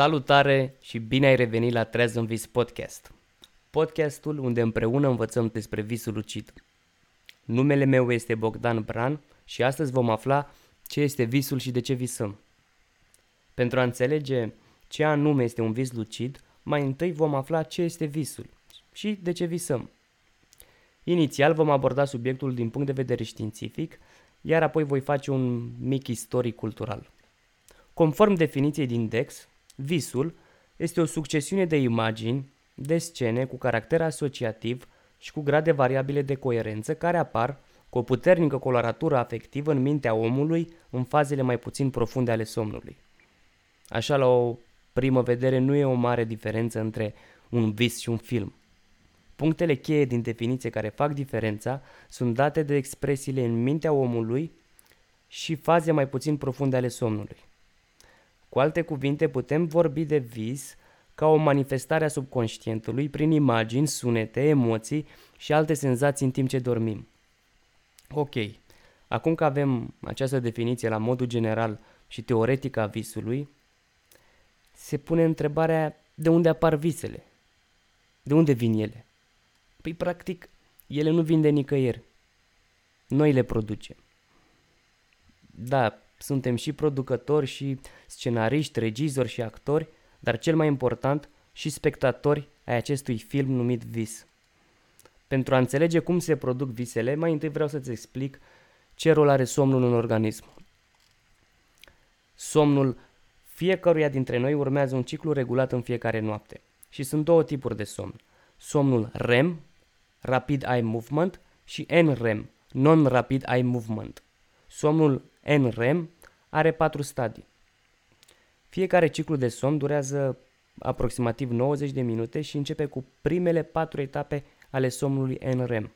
Salutare și bine ai revenit la Trez în Vis Podcast. Podcastul unde împreună învățăm despre visul lucid. Numele meu este Bogdan Bran și astăzi vom afla ce este visul și de ce visăm. Pentru a înțelege ce anume este un vis lucid, mai întâi vom afla ce este visul și de ce visăm. Inițial vom aborda subiectul din punct de vedere științific, iar apoi voi face un mic istoric cultural. Conform definiției din Dex, visul este o succesiune de imagini, de scene cu caracter asociativ și cu grade variabile de coerență care apar cu o puternică coloratură afectivă în mintea omului în fazele mai puțin profunde ale somnului. Așa, la o primă vedere, nu e o mare diferență între un vis și un film. Punctele cheie din definiție care fac diferența sunt date de expresiile în mintea omului și faze mai puțin profunde ale somnului. Cu alte cuvinte, putem vorbi de vis ca o manifestare a subconștientului prin imagini, sunete, emoții și alte senzații în timp ce dormim. Ok, acum că avem această definiție la modul general și teoretic a visului, se pune întrebarea de unde apar visele? De unde vin ele? Păi, practic, ele nu vin de nicăieri. Noi le producem. Da, suntem și producători, și scenariști, regizori și actori, dar cel mai important, și spectatori ai acestui film numit Vis. Pentru a înțelege cum se produc visele, mai întâi vreau să-ți explic ce rol are somnul în organism. Somnul fiecăruia dintre noi urmează un ciclu regulat în fiecare noapte. Și sunt două tipuri de somn. Somnul REM, Rapid Eye Movement, și NREM, Non-Rapid Eye Movement. Somnul NREM are patru stadii. Fiecare ciclu de somn durează aproximativ 90 de minute și începe cu primele patru etape ale somnului NREM.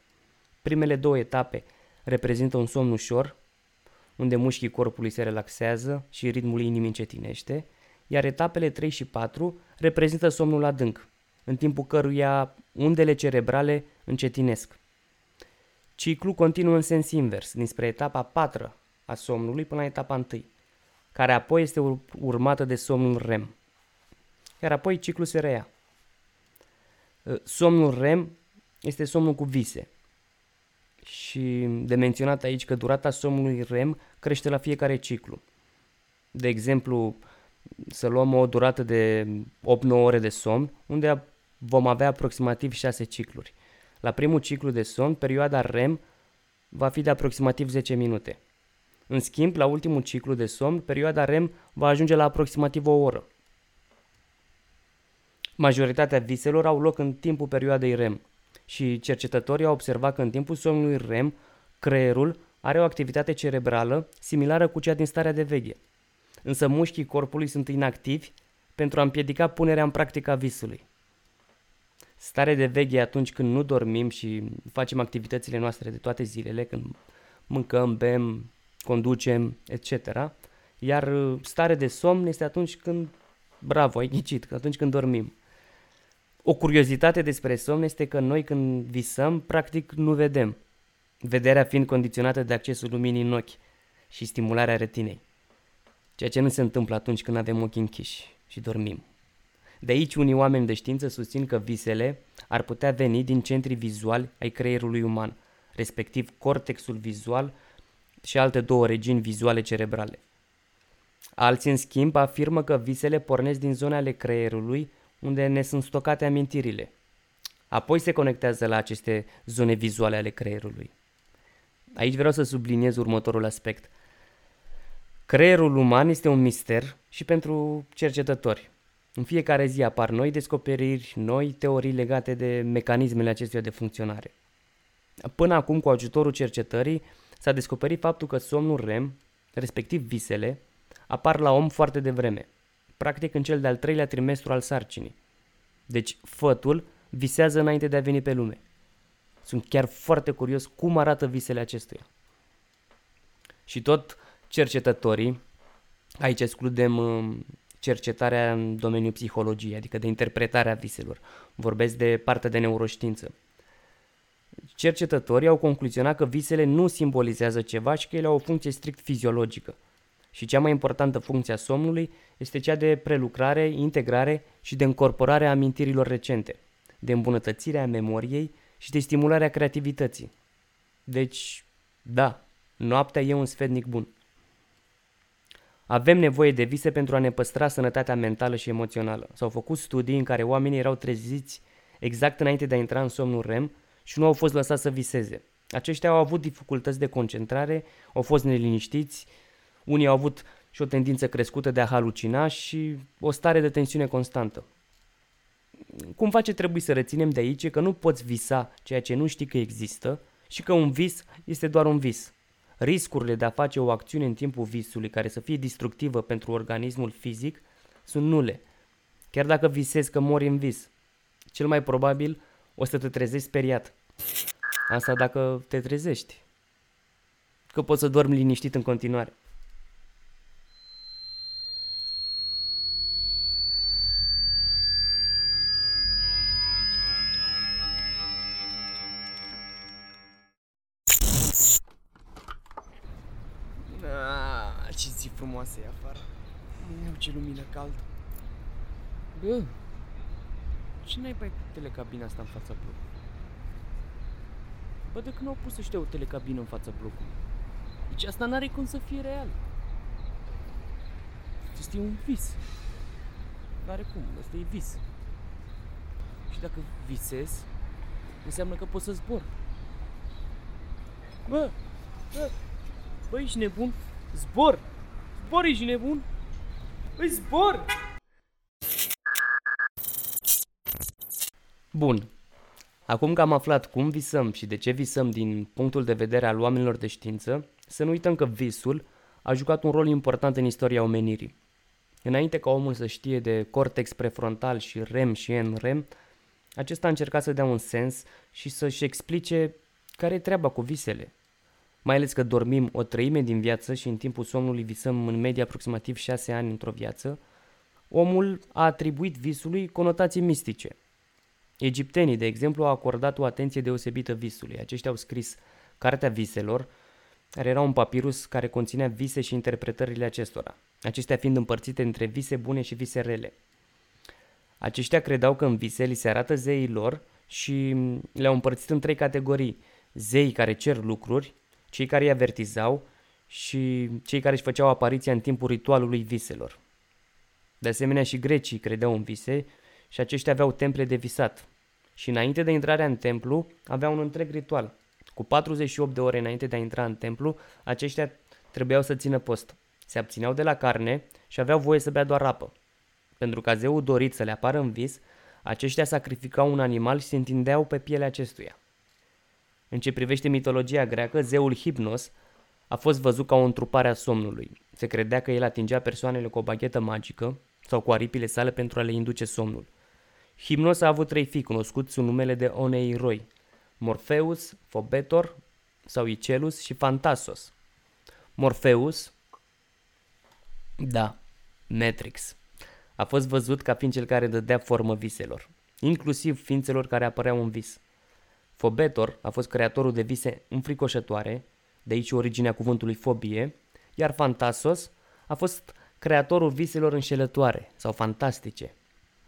Primele două etape reprezintă un somn ușor, unde mușchii corpului se relaxează și ritmul inimii încetinește, iar etapele 3 și 4 reprezintă somnul adânc, în timpul căruia undele cerebrale încetinesc. Ciclul continuă în sens invers, dinspre etapa 4 a somnului până la etapa 1, care apoi este urmată de somnul REM. Iar apoi ciclul se reia. Ă, somnul REM este somnul cu vise. Și de menționat aici că durata somnului REM crește la fiecare ciclu. De exemplu, să luăm o durată de 8-9 ore de somn, unde vom avea aproximativ 6 cicluri. La primul ciclu de somn, perioada REM va fi de aproximativ 10 minute. În schimb, la ultimul ciclu de somn, perioada REM va ajunge la aproximativ o oră. Majoritatea viselor au loc în timpul perioadei REM și cercetătorii au observat că în timpul somnului REM, creierul are o activitate cerebrală similară cu cea din starea de veche. Însă mușchii corpului sunt inactivi pentru a împiedica punerea în practică a visului. Starea de veche atunci când nu dormim și facem activitățile noastre de toate zilele, când mâncăm, bem, conducem, etc. Iar uh, stare de somn este atunci când, bravo, ai ghicit, atunci când dormim. O curiozitate despre somn este că noi când visăm, practic nu vedem, vederea fiind condiționată de accesul luminii în ochi și stimularea retinei, ceea ce nu se întâmplă atunci când avem ochii închiși și dormim. De aici unii oameni de știință susțin că visele ar putea veni din centrii vizuali ai creierului uman, respectiv cortexul vizual și alte două regiuni vizuale cerebrale. Alții, în schimb, afirmă că visele pornesc din zone ale creierului unde ne sunt stocate amintirile. Apoi se conectează la aceste zone vizuale ale creierului. Aici vreau să subliniez următorul aspect. Creierul uman este un mister și pentru cercetători. În fiecare zi apar noi descoperiri, noi teorii legate de mecanismele acestuia de funcționare. Până acum, cu ajutorul cercetării, s-a descoperit faptul că somnul REM, respectiv visele, apar la om foarte devreme, practic în cel de-al treilea trimestru al sarcinii. Deci fătul visează înainte de a veni pe lume. Sunt chiar foarte curios cum arată visele acestuia. Și tot cercetătorii, aici excludem um, cercetarea în domeniul psihologiei, adică de interpretarea viselor. Vorbesc de partea de neuroștiință. Cercetătorii au concluzionat că visele nu simbolizează ceva și că ele au o funcție strict fiziologică. și cea mai importantă funcție a somnului este cea de prelucrare, integrare și de încorporare a amintirilor recente, de îmbunătățire a memoriei și de stimularea creativității. Deci, da, noaptea e un sfetnic bun. Avem nevoie de vise pentru a ne păstra sănătatea mentală și emoțională. S-au făcut studii în care oamenii erau treziți exact înainte de a intra în somnul REM și nu au fost lăsați să viseze. Aceștia au avut dificultăți de concentrare, au fost neliniștiți, unii au avut și o tendință crescută de a halucina și o stare de tensiune constantă. Cumva ce trebuie să reținem de aici e că nu poți visa ceea ce nu știi că există și că un vis este doar un vis. Riscurile de a face o acțiune în timpul visului care să fie destructivă pentru organismul fizic sunt nule. Chiar dacă visezi că mori în vis, cel mai probabil o să te trezești speriat. Asta dacă te trezești. Că poți să dormi liniștit în continuare. Ah, ce zi frumoasă e afară. Iau ce lumină caldă. Bă, ce n-ai pe telecabina asta în fața blocului? Bă, de când au pus ăștia o telecabină în fața blocului? Deci asta n-are cum să fie real. Este un vis. N-are cum, ăsta e vis. Și dacă visez, înseamnă că pot să zbor. Bă, bă, bă, ești nebun? Zbor! Zbor, ești nebun? Băi, zbor! Bun. Acum că am aflat cum visăm și de ce visăm din punctul de vedere al oamenilor de știință, să nu uităm că visul a jucat un rol important în istoria omenirii. Înainte ca omul să știe de cortex prefrontal și REM și NREM, acesta a încercat să dea un sens și să-și explice care e treaba cu visele. Mai ales că dormim o treime din viață și în timpul somnului visăm în medie aproximativ 6 ani într-o viață, omul a atribuit visului conotații mistice – Egiptenii, de exemplu, au acordat o atenție deosebită visului. Aceștia au scris Cartea Viselor, care era un papirus care conținea vise și interpretările acestora, acestea fiind împărțite între vise bune și vise rele. Aceștia credeau că în vise li se arată zeii lor și le-au împărțit în trei categorii. Zeii care cer lucruri, cei care îi avertizau și cei care își făceau apariția în timpul ritualului viselor. De asemenea și grecii credeau în vise și aceștia aveau temple de visat. Și înainte de intrarea în templu, aveau un întreg ritual. Cu 48 de ore înainte de a intra în templu, aceștia trebuiau să țină post. Se abțineau de la carne și aveau voie să bea doar apă. Pentru ca zeul dorit să le apară în vis, aceștia sacrificau un animal și se întindeau pe pielea acestuia. În ce privește mitologia greacă, zeul Hipnos a fost văzut ca o întrupare a somnului. Se credea că el atingea persoanele cu o baghetă magică sau cu aripile sale pentru a le induce somnul. Himnos a avut trei fii cunoscuți sub numele de Oneiroi, Morpheus, Fobetor sau Icelus și Fantasos. Morpheus, da, Matrix, a fost văzut ca fiind cel care dădea formă viselor, inclusiv ființelor care apăreau în vis. Fobetor a fost creatorul de vise înfricoșătoare, de aici originea cuvântului fobie, iar Fantasos a fost creatorul viselor înșelătoare sau fantastice,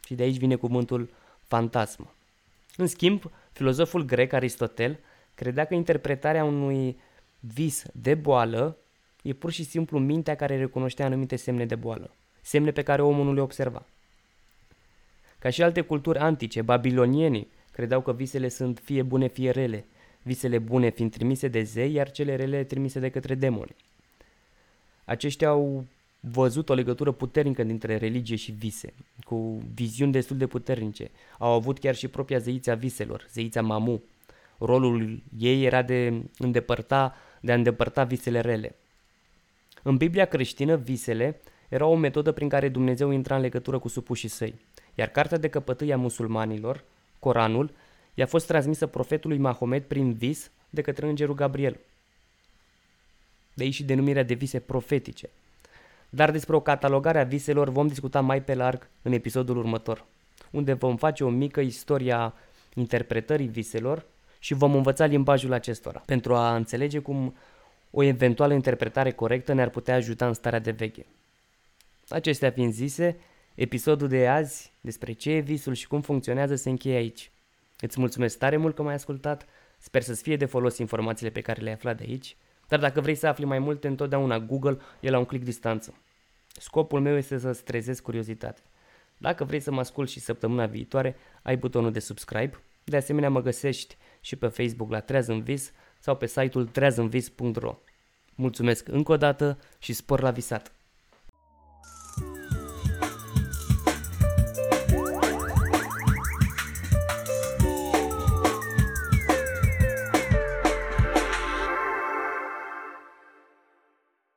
și de aici vine cuvântul fantasmă. În schimb, filozoful grec Aristotel credea că interpretarea unui vis de boală e pur și simplu mintea care recunoștea anumite semne de boală, semne pe care omul nu le observa. Ca și alte culturi antice, babilonienii credeau că visele sunt fie bune, fie rele, visele bune fiind trimise de zei, iar cele rele trimise de către demoni. Aceștia au văzut o legătură puternică dintre religie și vise, cu viziuni destul de puternice. Au avut chiar și propria zeița viselor, zeița Mamu. Rolul ei era de, îndepărta, de a îndepărta visele rele. În Biblia creștină, visele erau o metodă prin care Dumnezeu intra în legătură cu supușii săi, iar cartea de căpătâi a musulmanilor, Coranul, i-a fost transmisă profetului Mahomet prin vis de către îngerul Gabriel. De aici și denumirea de vise profetice – dar despre o catalogare a viselor vom discuta mai pe larg în episodul următor, unde vom face o mică istorie a interpretării viselor și vom învăța limbajul acestora, pentru a înțelege cum o eventuală interpretare corectă ne-ar putea ajuta în starea de veche. Acestea fiind zise, episodul de azi despre ce e visul și cum funcționează se încheie aici. Îți mulțumesc tare mult că m-ai ascultat, sper să-ți fie de folos informațiile pe care le-ai aflat de aici, dar dacă vrei să afli mai multe, întotdeauna Google e la un click distanță. Scopul meu este să-ți trezesc curiozitatea. Dacă vrei să mă asculti și săptămâna viitoare, ai butonul de subscribe. De asemenea, mă găsești și pe Facebook la Treaz în Vis sau pe site-ul treazânvis.ro. Mulțumesc încă o dată și spor la visat!